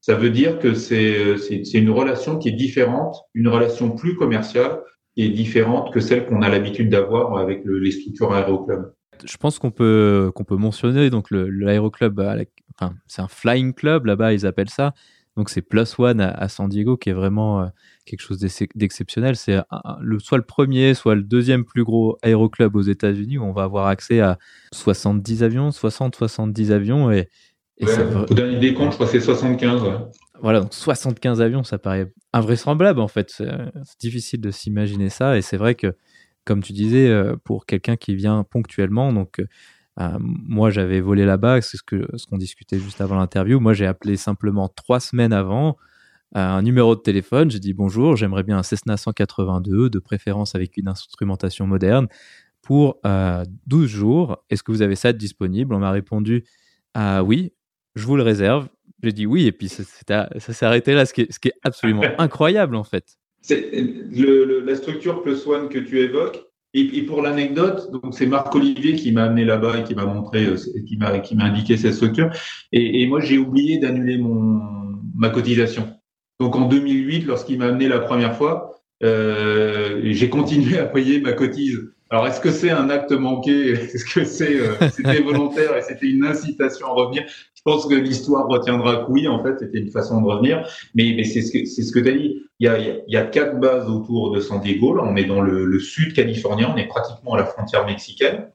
Ça veut dire que c'est, une relation qui est différente, une relation plus commerciale, qui est différente que celle qu'on a l'habitude d'avoir avec le, les structures aéroclubs. Je pense qu'on peut, qu'on peut mentionner donc l'aéroclub, enfin, c'est un flying club là-bas, ils appellent ça. Donc c'est Plus One à, San Diego qui est vraiment euh, quelque chose d'exceptionnel. C'est le, soit le premier, soit le deuxième plus gros aéroclub aux États-Unis où on va avoir accès à 70 avions, 60-70 avions. Et, et ouais, Au dernier décompte, je crois que c'est 75. Voilà, donc 75 avions, ça paraît invraisemblable en fait. C'est difficile de s'imaginer ça. Et c'est vrai que, comme tu disais, euh, pour quelqu'un qui vient ponctuellement, donc euh, moi, j'avais volé là-bas, c'est ce qu'on ce qu'on discutait juste avant l'interview. Moi, j'ai appelé simplement trois semaines avant un numéro de téléphone. J'ai dit bonjour, j'aimerais bien un Cessna 182, de préférence avec une instrumentation moderne, pour 12 euh, jours. Est-ce que vous avez ça disponible? On m'a répondu ah, oui, je vous le réserve. J'ai dit oui, et puis ça, s'est arrêté là, ce qui est, ce qui est absolument incroyable en fait. C'est le, la structure Plus One que tu évoques. Et, pour l'anecdote, donc c'est Marc Olivier qui m'a amené là-bas et qui m'a montré, euh, qui m'a qui m'a indiqué cette structure. Et, moi, j'ai oublié d'annuler mon ma cotisation. Donc en 2008, lorsqu'il m'a amené la première fois, euh, j'ai continué à payer ma cotise. Alors est-ce que c'est un acte manqué? Est-ce que c'est euh, c'était volontaire et c'était une incitation à revenir? Je pense que l'histoire retiendra que oui, en fait, c'était une façon de revenir. Mais, mais c'est ce que c'est ce que tu as dit. Il y, a, il y a quatre bases autour de San Diego. Là, on est dans le, le sud californien, on est pratiquement à la frontière mexicaine.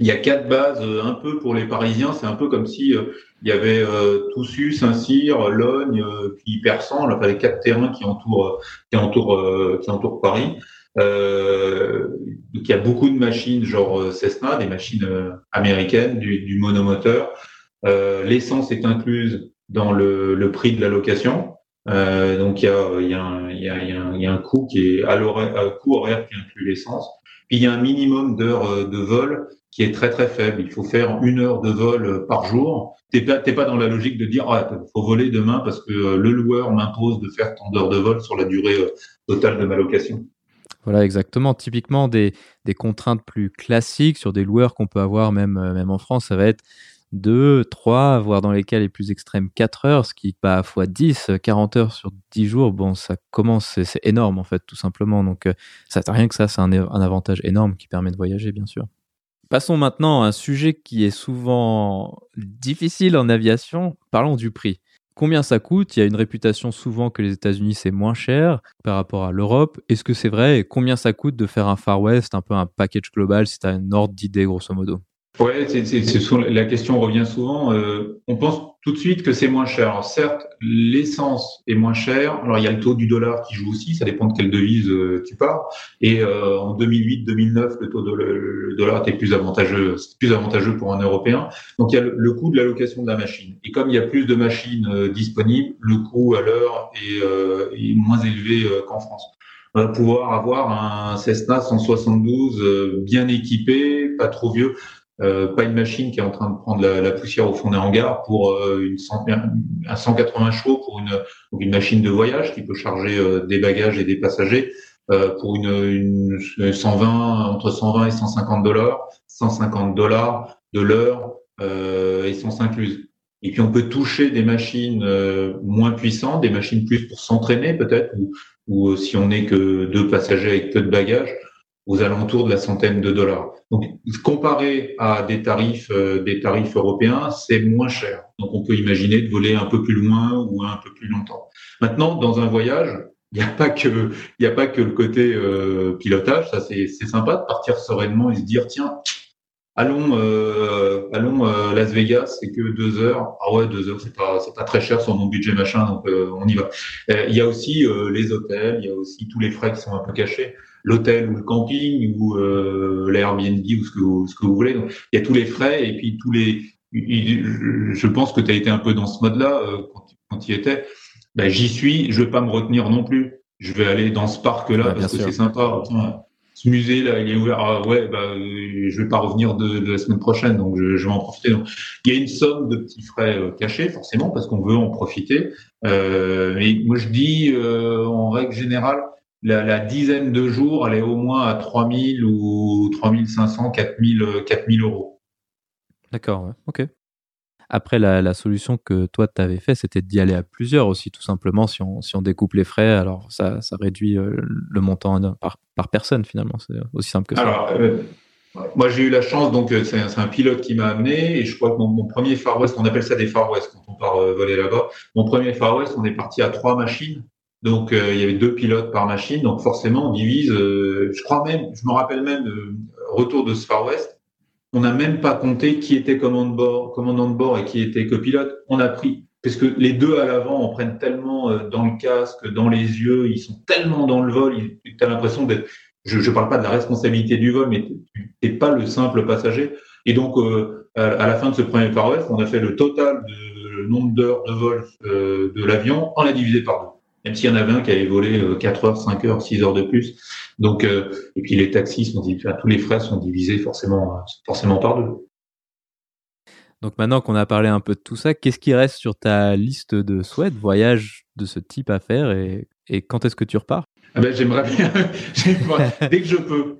Il y a quatre bases euh, un peu pour les Parisiens. C'est un peu comme si euh, il y avait euh, Toussus, Saint-Cyr, Logne, euh, puis Persan, enfin les quatre terrains qui entourent, qui entourent, qui entourent Paris. Euh, donc il y a beaucoup de machines genre Cessna, des machines américaines, du, du monomoteur. L'essence est incluse dans le, le, prix de la location. donc il y a, y, a y, a, y a un coût qui est à l'horaire, coût horaire qui inclut l'essence. Puis il y a un minimum d'heures de vol qui est très très faible. Il faut faire une heure de vol par jour. T'es pas, pas dans la logique de dire ah faut voler demain parce que euh, le loueur m'impose de faire tant d'heures de vol sur la durée euh, totale de ma location. Voilà, exactement. Typiquement, des, contraintes plus classiques sur des loueurs qu'on peut avoir même, euh, en France, ça va être 2, 3, voire dans les cas les plus extrêmes, 4 heures, ce qui, à fois 10, 40 heures sur 10 jours, bon, ça commence, c'est énorme en fait, tout simplement. Donc, ça, rien que ça, c'est un avantage énorme qui permet de voyager, bien sûr. Passons maintenant à un sujet qui est souvent difficile en aviation. Parlons du prix. Combien ça coûte Il y a une réputation souvent que les États-Unis c'est moins cher par rapport à l'Europe. Est-ce que c'est vrai Et combien ça coûte de faire un Far West, un peu un package global, si tu as un ordre d'idée grosso modo? Ouais, c'est, la question revient souvent. Euh, on pense tout de suite que c'est moins cher. Alors, certes, l'essence est moins chère. Alors il y a le taux du dollar qui joue aussi. Ça dépend de quelle devise euh, tu pars. Et euh, en 2008-2009, le taux de le, dollar était plus avantageux, plus avantageux pour un Européen. Donc il y a le, coût de l'allocation de la machine. Et comme il y a plus de machines disponibles, le coût à l'heure est, est moins élevé qu'en France on va pouvoir avoir un Cessna 172 bien équipé, pas trop vieux. Euh, pas une machine qui est en train de prendre la, la poussière au fond des hangars pour euh, une un 180 chevaux pour une, une machine de voyage qui peut charger euh, des bagages et des passagers pour une, une, 120 entre 120 et 150 dollars, 150 dollars de l'heure essence incluse. Et puis on peut toucher des machines moins puissantes, des machines plus pour s'entraîner peut-être, ou, ou si on n'est que deux passagers avec peu de bagages, aux alentours de la centaine de dollars. Donc, comparé à des tarifs, euh, des tarifs européens, c'est moins cher. Donc, on peut imaginer de voler un peu plus loin ou un peu plus longtemps. Maintenant, dans un voyage, il n'y a pas que, il a pas que le côté euh, pilotage. Ça, c'est, sympa de partir sereinement et se dire, tiens, allons, euh, allons euh, Las Vegas, c'est que deux heures. Ah ouais, deux heures, c'est pas, c'est pas très cher sur mon budget machin, donc on y va. Il y a aussi les hôtels, il y a aussi tous les frais qui sont un peu cachés l'hôtel ou le camping ou euh, l'Airbnb ou ce que, vous, ce que vous voulez. Donc, il y a tous les frais et puis tous les. Je pense que tu as été un peu dans ce mode-là euh, quand, quand tu y étais. Ben, J'y suis, je vais pas me retenir non plus. Je vais aller dans ce parc-là parce que c'est sympa. ce musée-là, il est ouvert. Ah, ouais, bah, je vais pas revenir de, de la semaine prochaine, donc je, je, vais en profiter. Donc, il y a une somme de petits frais euh, cachés, forcément, parce qu'on veut en profiter. Euh, mais moi, je dis, euh, en règle générale, la, la, dizaine de jours, elle est au moins à 3000 ou 3500, 4000, 4000 euros. D'accord, ok. Après, la, la, solution que toi, tu avais fait, c'était d'y aller à plusieurs aussi, tout simplement. Si on, si on découpe les frais, alors ça, ça réduit euh, le montant par, par personne, finalement. C'est aussi simple que ça. Alors, euh, moi, j'ai eu la chance, donc euh, c'est un, un, pilote qui m'a amené, et je crois que mon, mon, premier Far West, on appelle ça des Far West quand on part voler là-bas. Mon premier Far West, on est parti à trois machines donc euh, il y avait deux pilotes par machine, donc forcément on divise. Euh, je crois même, je me rappelle même euh, retour de ce Far West, on n'a même pas compté qui était commandant de bord, et qui était copilote. On a pris parce que les deux à l'avant, on prenne tellement dans le casque, dans les yeux, ils sont tellement dans le vol, tu as l'impression d'être. Je ne parle pas de la responsabilité du vol, mais tu n'es pas le simple passager. Et donc, à, la fin de ce premier Far West, on a fait le total de nombre d'heures de vol de l'avion, on l'a divisé par deux même s'il y en avait un qui avait volé 4 euh, heures, 5 heures, 6 heures de plus. Donc, euh, et puis les taxis sont divisés, tous les frais sont divisés forcément, euh, forcément par deux. Donc maintenant qu'on a parlé un peu de tout ça, qu'est-ce qui reste sur ta liste de souhaits, de voyages de ce type à faire et, et quand est-ce que tu repars? Ah ben, J'aimerais bien, dès que je peux.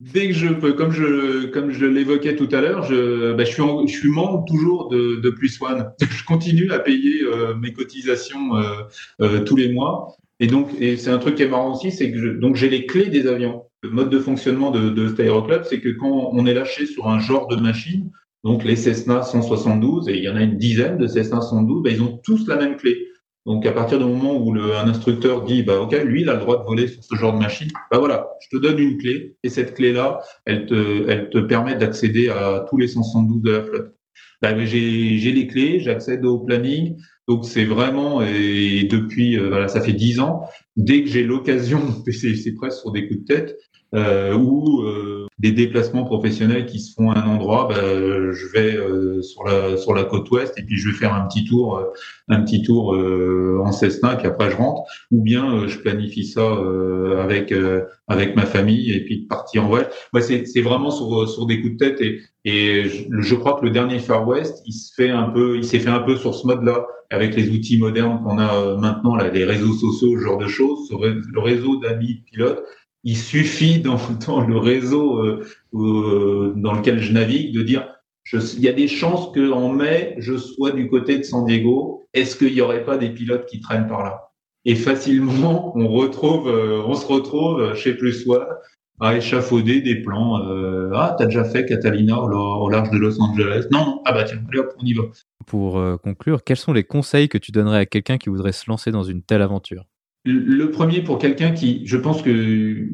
Dès que je peux, comme je comme je l'évoquais tout à l'heure, je, je suis je suis membre toujours de, de Plus One. Je continue à payer euh, mes cotisations euh, euh, tous les mois. Et donc, et c'est un truc qui est marrant aussi, c'est que donc j'ai les clés des avions. Le mode de fonctionnement de, de cet aéroclub, c'est que quand on est lâché sur un genre de machine, donc les Cessna 172, et il y en a une dizaine de Cessna 112, ben, ils ont tous la même clé. Donc, à partir du moment où le, un instructeur dit, bah, OK, lui, il a le droit de voler sur ce genre de machine, bah voilà, je te donne une clé, et cette clé-là, elle te, elle te permet d'accéder à tous les 172 de la flotte. Bah, j'ai, j'ai les clés, j'accède au planning, donc c'est vraiment, et depuis, euh, voilà, ça fait dix ans, dès que j'ai l'occasion, c'est, presque sur des coups de tête, euh, ou euh, des déplacements professionnels qui se font à un endroit, bah, je vais euh, sur la sur la côte ouest et puis je vais faire un petit tour, euh, un petit tour euh, en Cessna, puis après je rentre, ou bien je planifie ça avec avec ma famille et puis de partir en voyage. Moi, c'est c'est vraiment sur sur des coups de tête et et je, je, crois que le dernier Far West, il se fait un peu, il s'est fait un peu sur ce mode-là avec les outils modernes qu'on a maintenant, là, les réseaux sociaux, ce genre de choses, le réseau d'amis pilotes il suffit dans, le réseau euh, euh, dans lequel je navigue de dire il y a des chances qu'en mai, je sois du côté de San Diego. Est-ce qu'il n'y aurait pas des pilotes qui traînent par là? Et facilement, on euh, se retrouve chez Plus One à échafauder des plans. Euh, ah, t'as déjà fait Catalina au, large de Los Angeles Non, non. Ah bah tiens, allez hop, on y va. Pour conclure, quels sont les conseils que tu donnerais à quelqu'un qui voudrait se lancer dans une telle aventure? Le premier pour quelqu'un qui, je pense que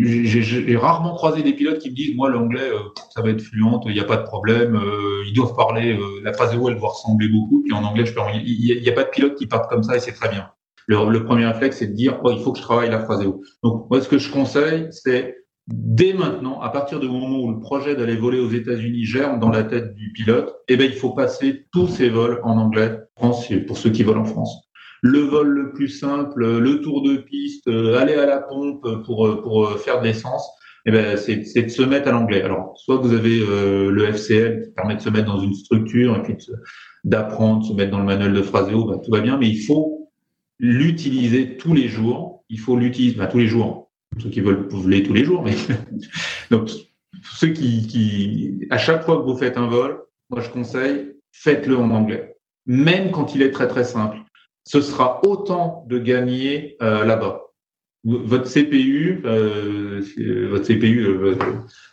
j'ai rarement croisé des pilotes qui me disent moi l'anglais euh, ça va être fluent, il n'y a pas de problème, euh, ils doivent parler, euh, la phrase où elle doit ressembler beaucoup, puis en anglais je peux, il n'y a, pas de pilote qui partent comme ça et c'est très bien. Le, premier réflexe c'est de dire oh il faut que je travaille la phrase où. Donc moi ce que je conseille c'est dès maintenant, à partir du moment où le projet d'aller voler aux États-Unis germe dans la tête du pilote, eh ben il faut passer tous ces vols en anglais, France pour ceux qui volent en France le vol le plus simple, le tour de piste, euh, aller à la pompe pour, euh, pour euh, faire de l'essence, eh ben, c'est de se mettre à l'anglais. Alors, soit vous avez le FCL qui permet de se mettre dans une structure et puis d'apprendre, se mettre dans le manuel de phraseo, ben, tout va bien, mais il faut l'utiliser tous les jours. Il faut l'utiliser ben, tous les jours. Ceux qui veulent, vous tous les jours, mais donc ceux qui, qui, à chaque fois que vous faites un vol, moi je conseille, faites-le en anglais, même quand il est très très simple ce sera autant de gagner euh, là-bas. Votre CPU, euh, votre CPU, euh,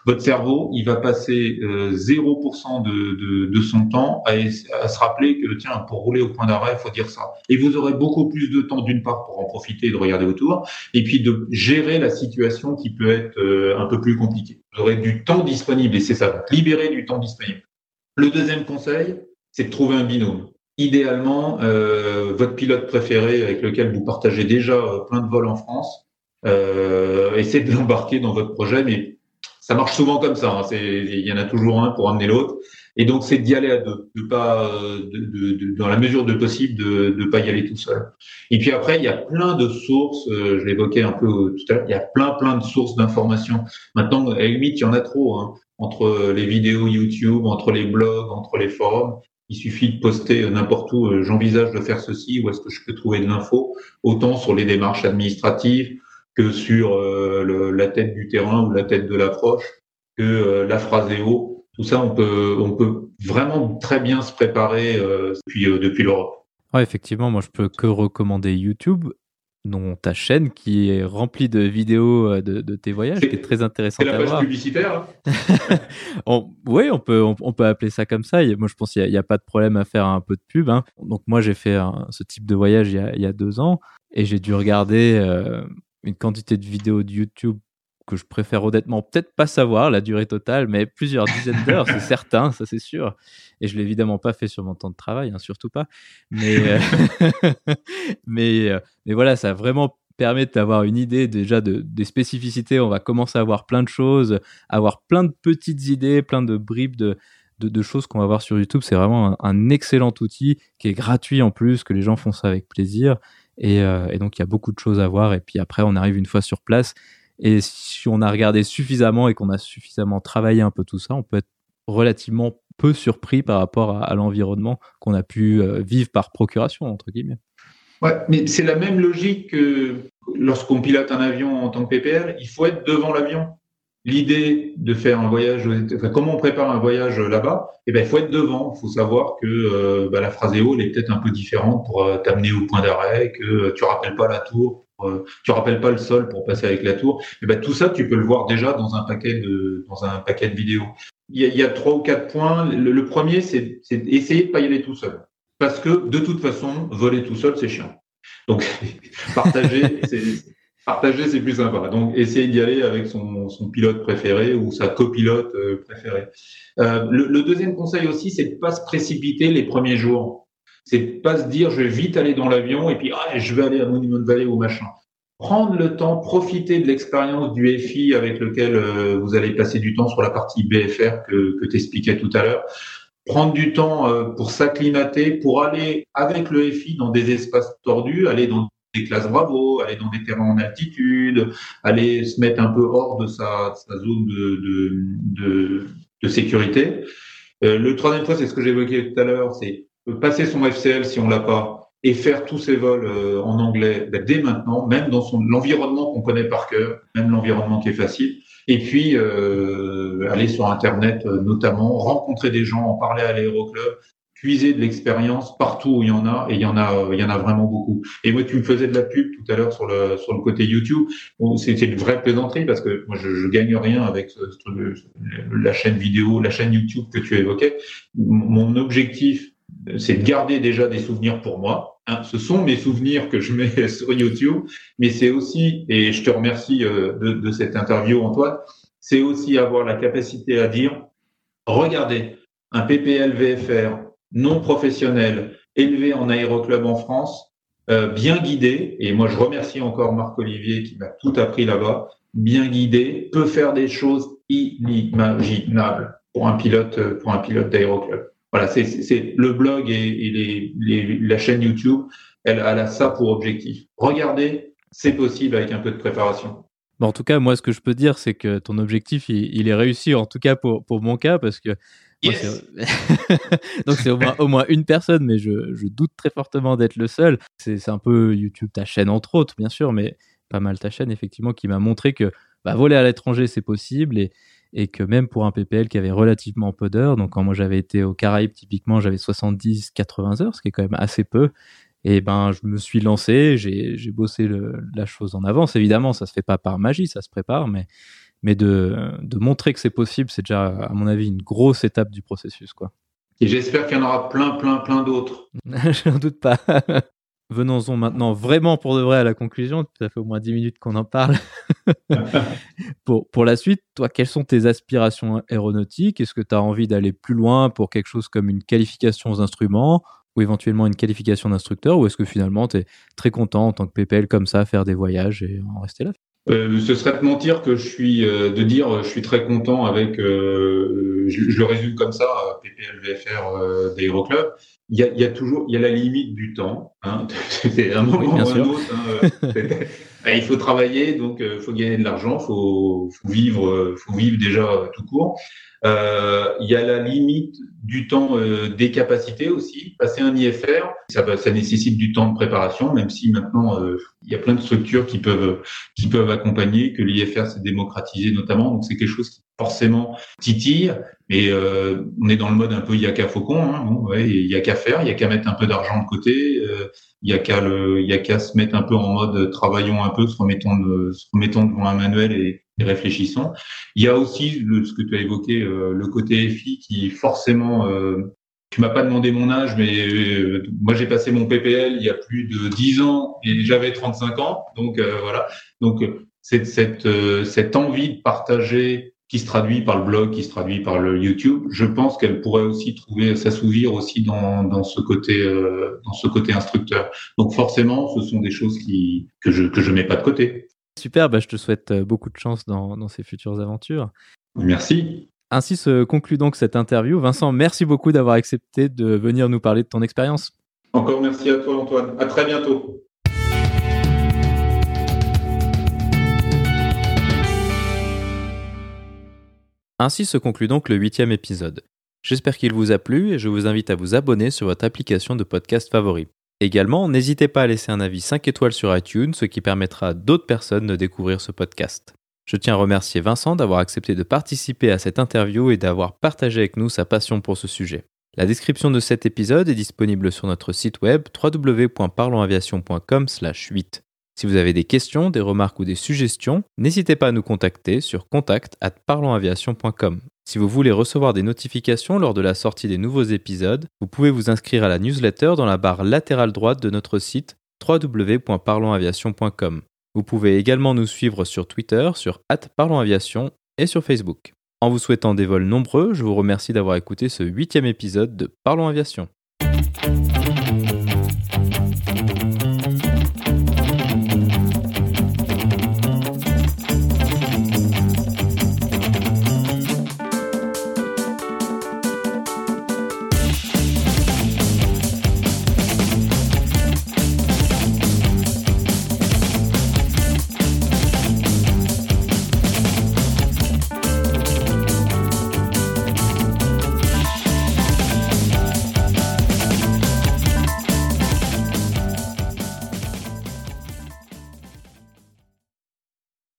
votre cerveau, il va passer 0% de, de, son temps à, à, se rappeler que tiens, pour rouler au point d'arrêt, il faut dire ça. Et vous aurez beaucoup plus de temps d'une part pour en profiter et de regarder autour, et puis de gérer la situation qui peut être un peu plus compliquée. Vous aurez du temps disponible et c'est ça, libérer du temps disponible. Le deuxième conseil, c'est de trouver un binôme idéalement euh, votre pilote préféré avec lequel vous partagez déjà euh, plein de vols en France. Euh, essayez de l'embarquer dans votre projet, mais ça marche souvent comme ça. Hein. Il y en a toujours un pour amener l'autre. Et donc, c'est d'y aller à deux, de pas, dans la mesure de possible, de ne pas y aller tout seul. Et puis après, il y a plein de sources. Euh, je l'évoquais un peu tout à l'heure. Il y a plein, plein de sources d'informations. Maintenant, à la limite, il y en a trop. Hein, entre les vidéos YouTube, entre les blogs, entre les forums. Il suffit de poster n'importe où, euh, j'envisage de faire ceci, où est-ce que je peux trouver de l'info, autant sur les démarches administratives que sur euh, la tête du terrain ou la tête de l'approche, que euh, la phraséo. Tout ça, on peut, on peut vraiment très bien se préparer depuis, depuis l'Europe. Ouais, effectivement, moi je peux que recommander YouTube ta chaîne qui est remplie de vidéos euh, de, tes voyages, qui est très intéressant à voir. C'est la page publicitaire. Hein oui, on peut, on, peut appeler ça comme ça. moi, je pense qu'il n'y a, pas de problème à faire un peu de pub. Hein. Donc moi, j'ai fait ce type de voyage il y a, deux ans et j'ai dû regarder euh, une quantité de vidéos de YouTube que je préfère honnêtement peut-être pas savoir la durée totale, mais plusieurs dizaines d'heures, c'est certain, ça c'est sûr. Et je l'ai évidemment pas fait sur mon temps de travail, hein, surtout pas. Mais, euh, mais, euh, mais voilà, ça vraiment permet d'avoir une idée déjà de, des spécificités. On va commencer à avoir plein de choses, avoir plein de petites idées, plein de bribes de, de, choses qu'on va voir sur YouTube. C'est vraiment un, excellent outil qui est gratuit en plus, que les gens font ça avec plaisir. Et, euh, et donc il y a beaucoup de choses à voir. Et puis après, on arrive une fois sur place et si on a regardé suffisamment et qu'on a suffisamment travaillé un peu tout ça, on peut être relativement peu surpris par rapport à, l'environnement qu'on a pu euh, vivre par procuration, entre guillemets. Ouais, mais c'est la même logique que lorsqu'on pilote un avion en tant que PPR, il faut être devant l'avion. L'idée de faire un voyage, enfin, comment on prépare un voyage là-bas Eh ben, il faut être devant. Il faut savoir que euh, bah, la phraseo, elle est peut-être un peu différente pour euh, t'amener au point d'arrêt, que tu rappelles pas la tour euh, tu rappelles pas le sol pour passer avec la tour. Eh ben tout ça, tu peux le voir déjà dans un paquet de dans un paquet de vidéos. Il y a, trois ou quatre points. Le, premier, c'est essayer de pas y aller tout seul, parce que de toute façon, voler tout seul, c'est chiant. Donc partager, c'est partager, c'est plus sympa. Donc essayer d'y aller avec son, son pilote préféré ou sa copilote euh, préférée. Euh, le, le, deuxième conseil aussi, c'est de pas se précipiter les premiers jours c'est pas se dire je vais vite aller dans l'avion et puis ah, je vais aller à Monument Valley ou machin. Prendre le temps, profiter de l'expérience du FI avec lequel euh, vous allez passer du temps sur la partie BFR que, que tu tout à l'heure. Prendre du temps euh, pour s'acclimater, pour aller avec le FI dans des espaces tordus, aller dans des classes Bravo, aller dans des terrains en altitude, aller se mettre un peu hors de sa, sa zone de, de, de, de sécurité. Euh, le troisième point, c'est ce que j'évoquais tout à l'heure, c'est passer son FCL si on l'a pas et faire tous ses vols euh, en anglais ben, dès maintenant, même dans son l'environnement qu'on connaît par cœur, même l'environnement qui est facile. Et puis euh, aller sur Internet euh, notamment, rencontrer des gens, en parler à l'aéroclub, puiser de l'expérience partout où il y en a, et il y en a, il y en a vraiment beaucoup. Et moi, tu me faisais de la pub tout à l'heure sur le sur le côté YouTube. C'était une vraie plaisanterie parce que moi, je, je gagne rien avec ce, la chaîne vidéo, la chaîne YouTube que tu évoquais. Mon objectif c'est de garder déjà des souvenirs pour moi, hein, ce sont mes souvenirs que je mets sur YouTube, mais c'est aussi, et je te remercie euh, de, cette interview, Antoine, c'est aussi avoir la capacité à dire, regardez, un PPL VFR non professionnel élevé en aéroclub en France, euh, bien guidé, et moi je remercie encore Marc Olivier qui m'a tout appris là-bas, bien guidé, peut faire des choses inimaginables pour un pilote, pour un pilote d'aéroclub. Voilà, c'est le blog et, les, la chaîne YouTube, elle, elle, a ça pour objectif. Regardez, c'est possible avec un peu de préparation. Bon, en tout cas, moi, ce que je peux dire, c'est que ton objectif, il, est réussi, en tout cas pour, pour mon cas, parce que Donc c'est au moins, au moins, une personne, mais je, je doute très fortement d'être le seul. C'est un peu YouTube, ta chaîne entre autres, bien sûr, mais pas mal ta chaîne, effectivement, qui m'a montré que bah, voler à l'étranger, c'est possible et, et que même pour un PPL qui avait relativement peu d'heures, donc quand moi j'avais été aux Caraïbes, typiquement, j'avais 70-80 heures, ce qui est quand même assez peu. Et ben, je me suis lancé, j'ai bossé le, la chose en avance. Évidemment, ça se fait pas par magie, ça se prépare, mais mais de, de montrer que c'est possible, c'est déjà, à mon avis, une grosse étape du processus. Quoi. Et j'espère qu'il y en aura plein, plein, plein d'autres. Je n'en doute pas. Venons-en maintenant vraiment pour de vrai à la conclusion. Ça fait au moins 10 minutes qu'on en parle. pour, pour la suite, toi, quelles sont tes aspirations aéronautiques? Est-ce que tu as envie d'aller plus loin pour quelque chose comme une qualification aux instruments ou éventuellement une qualification d'instructeur? Ou est-ce que finalement, tu es très content en tant que PPL comme ça, faire des voyages et en rester là? Euh, ce serait de mentir que je suis euh, de dire je suis très content avec euh, je, je, le résume comme ça euh, d'Aéroclub il y, a, y a toujours il y a la limite du temps hein. c'est un moment ou un autre hein. il faut travailler donc il faut gagner de l'argent faut, faut vivre faut vivre déjà tout court euh, il y a la limite du temps euh, des capacités aussi. Passer un IFR, ça, ça nécessite du temps de préparation, même si maintenant euh, il y a plein de structures qui peuvent qui peuvent accompagner, que l'IFR s'est démocratisé notamment. Donc c'est quelque chose qui forcément titille. Mais euh, on est dans le mode un peu il y a qu'à faucon. Hein, ouais, il y a qu'à faire, il y a qu'à mettre un peu d'argent de côté. Euh, il y a qu'à le, il y a qu'à se mettre un peu en mode travaillons un peu, se remettons, de, se remettons devant un manuel et réfléchissons. Il y a aussi le, ce que tu as évoqué, euh, le côté FI qui forcément euh, tu m'as pas demandé mon âge, mais euh, moi j'ai passé mon PPL il y a plus de 10 ans et j'avais 35 ans. Donc euh, voilà. Donc cette, cette, cette envie de partager qui se traduit par le blog, qui se traduit par le YouTube, je pense qu'elle pourrait aussi trouver s'assouvir aussi dans, dans ce côté dans ce côté instructeur. Donc forcément, ce sont des choses qui que je que je mets pas de côté. Super, bah, je te souhaite euh, beaucoup de chance dans, dans ces futures aventures. Merci. Ainsi se conclut donc cette interview. Vincent, merci beaucoup d'avoir accepté de venir nous parler de ton expérience. Encore merci à toi Antoine. À très bientôt. Ainsi se conclut donc le huitième épisode. J'espère qu'il vous a plu et je vous invite à vous abonner sur votre application de podcast favori. Également, n'hésitez pas à laisser un avis 5 étoiles sur iTunes, ce qui permettra à d'autres personnes de découvrir ce podcast. Je tiens à remercier Vincent d'avoir accepté de participer à cette interview et d'avoir partagé avec nous sa passion pour ce sujet. La description de cet épisode est disponible sur notre site web www.parlonsaviation.com/8. Si vous avez des questions, des remarques ou des suggestions, n'hésitez pas à nous contacter sur contact@parlonsaviation.com. Si vous voulez recevoir des notifications lors de la sortie des nouveaux épisodes, vous pouvez vous inscrire à la newsletter dans la barre latérale droite de notre site www.parlonsaviation.com. Vous pouvez également nous suivre sur Twitter, sur @parlonsaviation et sur Facebook. En vous souhaitant des vols nombreux, je vous remercie d'avoir écouté ce huitième épisode de Parlons Aviation.